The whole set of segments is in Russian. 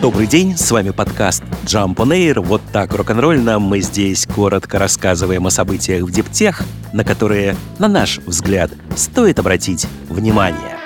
Добрый день, с вами подкаст Jump on Air. Вот так рок-н-ролльно мы здесь коротко рассказываем о событиях в Диптех, на которые, на наш взгляд, стоит обратить внимание.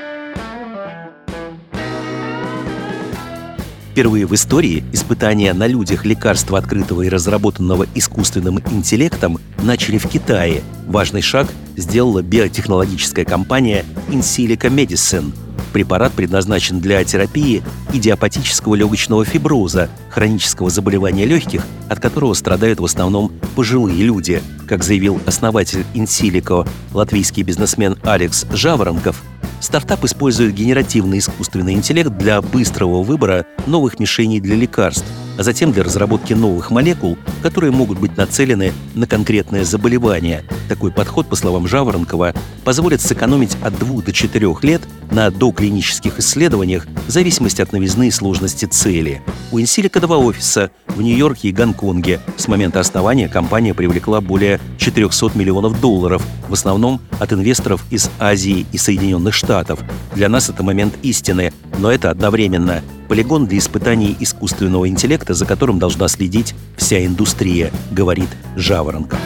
Впервые в истории испытания на людях лекарства, открытого и разработанного искусственным интеллектом, начали в Китае. Важный шаг сделала биотехнологическая компания Insilica Medicine – Препарат предназначен для терапии идиопатического легочного фиброза, хронического заболевания легких, от которого страдают в основном пожилые люди. Как заявил основатель Инсилико, латвийский бизнесмен Алекс Жаворонков, стартап использует генеративный искусственный интеллект для быстрого выбора новых мишеней для лекарств – а затем для разработки новых молекул, которые могут быть нацелены на конкретное заболевание. Такой подход, по словам Жаворонкова, позволит сэкономить от 2 до 4 лет на доклинических исследованиях в зависимости от новизны и сложности цели. У Инсилика два офиса в Нью-Йорке и Гонконге. С момента основания компания привлекла более 400 миллионов долларов, в основном от инвесторов из Азии и Соединенных Штатов. Для нас это момент истины, но это одновременно полигон для испытаний искусственного интеллекта, за которым должна следить вся индустрия, говорит Жаворонков.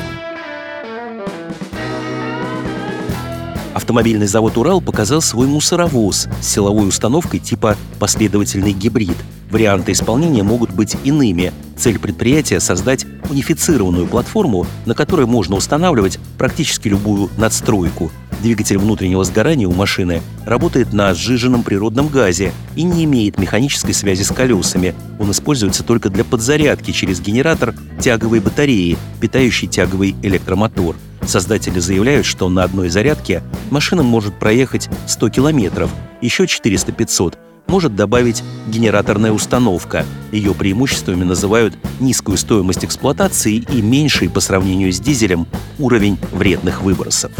Автомобильный завод «Урал» показал свой мусоровоз с силовой установкой типа «последовательный гибрид». Варианты исполнения могут быть иными. Цель предприятия – создать унифицированную платформу, на которой можно устанавливать практически любую надстройку. Двигатель внутреннего сгорания у машины работает на сжиженном природном газе и не имеет механической связи с колесами. Он используется только для подзарядки через генератор тяговой батареи, питающий тяговый электромотор. Создатели заявляют, что на одной зарядке машина может проехать 100 километров, еще 400-500 может добавить генераторная установка. Ее преимуществами называют низкую стоимость эксплуатации и меньший по сравнению с дизелем уровень вредных выбросов.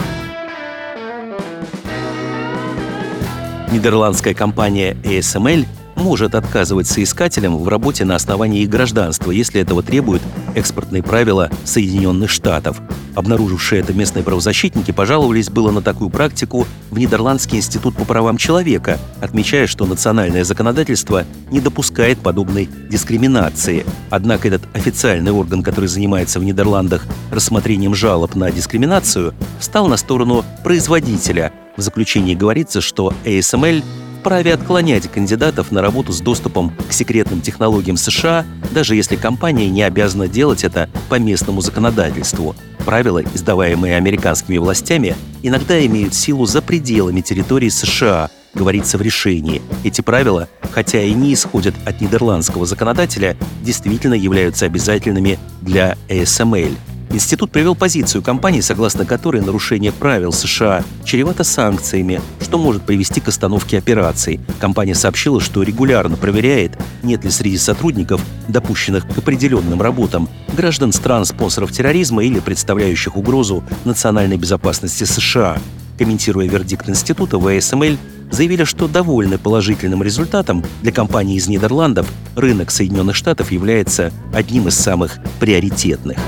Нидерландская компания ASML может отказывать соискателям в работе на основании их гражданства, если этого требуют экспортные правила Соединенных Штатов. Обнаружившие это местные правозащитники пожаловались было на такую практику в Нидерландский институт по правам человека, отмечая, что национальное законодательство не допускает подобной дискриминации. Однако этот официальный орган, который занимается в Нидерландах рассмотрением жалоб на дискриминацию, встал на сторону производителя. В заключении говорится, что ASML вправе отклонять кандидатов на работу с доступом к секретным технологиям США, даже если компания не обязана делать это по местному законодательству. Правила, издаваемые американскими властями, иногда имеют силу за пределами территории США, говорится в решении. Эти правила, хотя и не исходят от нидерландского законодателя, действительно являются обязательными для ASML. Институт привел позицию компании, согласно которой нарушение правил США чревато санкциями, что может привести к остановке операций. Компания сообщила, что регулярно проверяет, нет ли среди сотрудников, допущенных к определенным работам, граждан стран-спонсоров терроризма или представляющих угрозу национальной безопасности США. Комментируя вердикт института, в АСМЛ заявили, что довольны положительным результатом для компании из Нидерландов, рынок Соединенных Штатов является одним из самых приоритетных.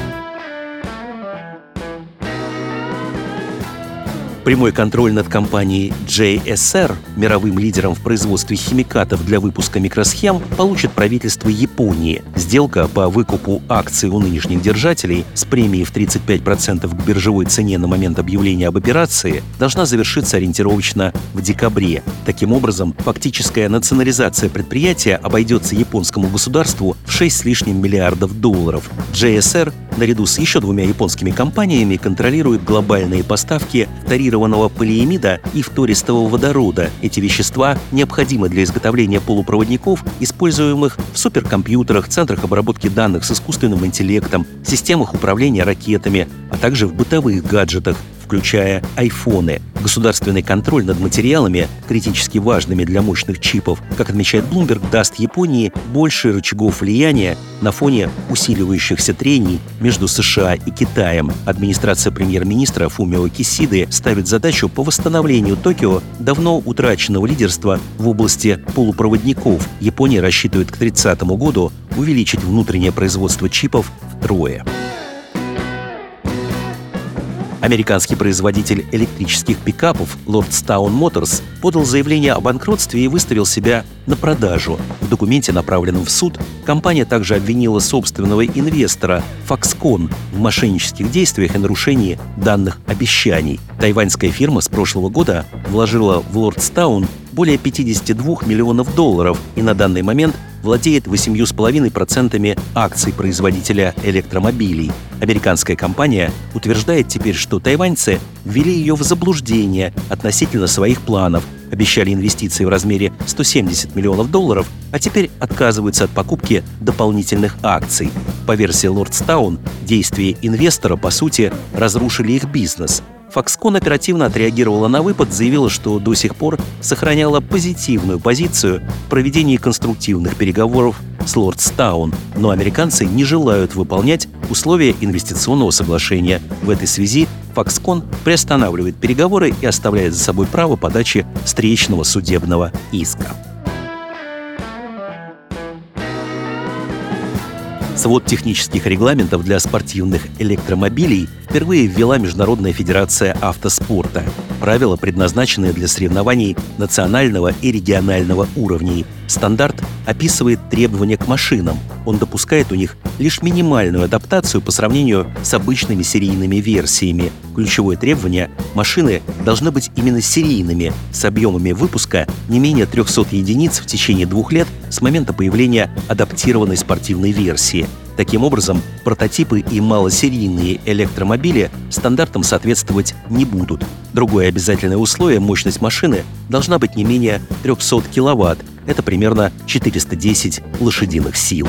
Прямой контроль над компанией JSR, мировым лидером в производстве химикатов для выпуска микросхем, получит правительство Японии. Сделка по выкупу акций у нынешних держателей с премией в 35% к биржевой цене на момент объявления об операции должна завершиться ориентировочно в декабре. Таким образом, фактическая национализация предприятия обойдется японскому государству в 6 с лишним миллиардов долларов. JSR наряду с еще двумя японскими компаниями контролирует глобальные поставки тарированного полиэмида и фтористого водорода. Эти вещества необходимы для изготовления полупроводников, используемых в суперкомпьютерах, центрах обработки данных с искусственным интеллектом, системах управления ракетами, а также в бытовых гаджетах, включая айфоны. Государственный контроль над материалами, критически важными для мощных чипов, как отмечает Bloomberg, даст Японии больше рычагов влияния на фоне усиливающихся трений между США и Китаем. Администрация премьер-министра Фумио Кисиды ставит задачу по восстановлению Токио давно утраченного лидерства в области полупроводников. Япония рассчитывает к 30 году увеличить внутреннее производство чипов втрое. Американский производитель электрических пикапов Lordstown Motors подал заявление о банкротстве и выставил себя на продажу. В документе, направленном в суд, компания также обвинила собственного инвестора Foxconn в мошеннических действиях и нарушении данных обещаний. Тайваньская фирма с прошлого года вложила в Lordstown более 52 миллионов долларов и на данный момент владеет 8,5% акций производителя электромобилей. Американская компания утверждает теперь, что тайваньцы ввели ее в заблуждение относительно своих планов, обещали инвестиции в размере 170 миллионов долларов, а теперь отказываются от покупки дополнительных акций. По версии Лордстаун, действия инвестора, по сути, разрушили их бизнес – Foxconn оперативно отреагировала на выпад, заявила, что до сих пор сохраняла позитивную позицию в проведении конструктивных переговоров с Лордстаун, но американцы не желают выполнять условия инвестиционного соглашения. В этой связи Foxconn приостанавливает переговоры и оставляет за собой право подачи встречного судебного иска. Свод технических регламентов для спортивных электромобилей впервые ввела Международная федерация автоспорта. Правила, предназначенные для соревнований национального и регионального уровней. Стандарт описывает требования к машинам. Он допускает у них лишь минимальную адаптацию по сравнению с обычными серийными версиями. Ключевое требование – машины должны быть именно серийными, с объемами выпуска не менее 300 единиц в течение двух лет с момента появления адаптированной спортивной версии. Таким образом, прототипы и малосерийные электромобили стандартам соответствовать не будут. Другое обязательное условие – мощность машины должна быть не менее 300 кВт. Это примерно 410 лошадиных сил.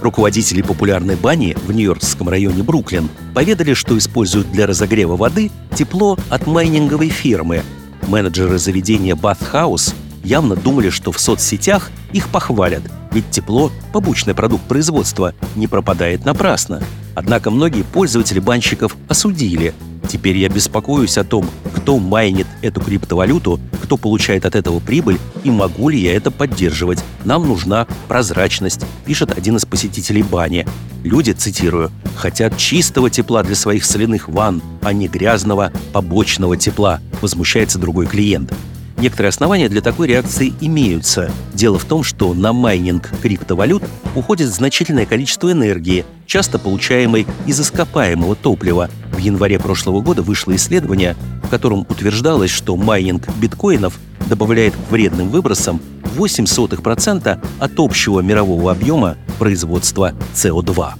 Руководители популярной бани в нью-йоркском районе Бруклин поведали, что используют для разогрева воды тепло от майнинговой фирмы. Менеджеры заведения Bath House явно думали, что в соцсетях их похвалят, ведь тепло – побочный продукт производства, не пропадает напрасно. Однако многие пользователи банщиков осудили. Теперь я беспокоюсь о том, кто майнит эту криптовалюту, кто получает от этого прибыль и могу ли я это поддерживать. Нам нужна прозрачность, пишет один из посетителей бани. Люди, цитирую, хотят чистого тепла для своих соляных ванн, а не грязного побочного тепла, возмущается другой клиент. Некоторые основания для такой реакции имеются. Дело в том, что на майнинг криптовалют уходит значительное количество энергии, часто получаемой из ископаемого топлива. В январе прошлого года вышло исследование, в котором утверждалось, что майнинг биткоинов добавляет к вредным выбросам 0,08% от общего мирового объема производства СО2.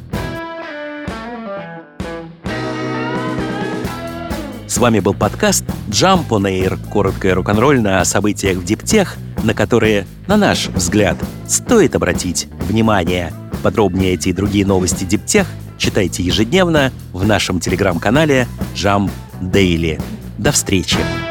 С вами был подкаст Jump on Air, короткое рок-н-ролльное о событиях в диптех, на которые, на наш взгляд, стоит обратить внимание. Подробнее эти и другие новости диптех читайте ежедневно в нашем телеграм-канале Jump Daily. До встречи!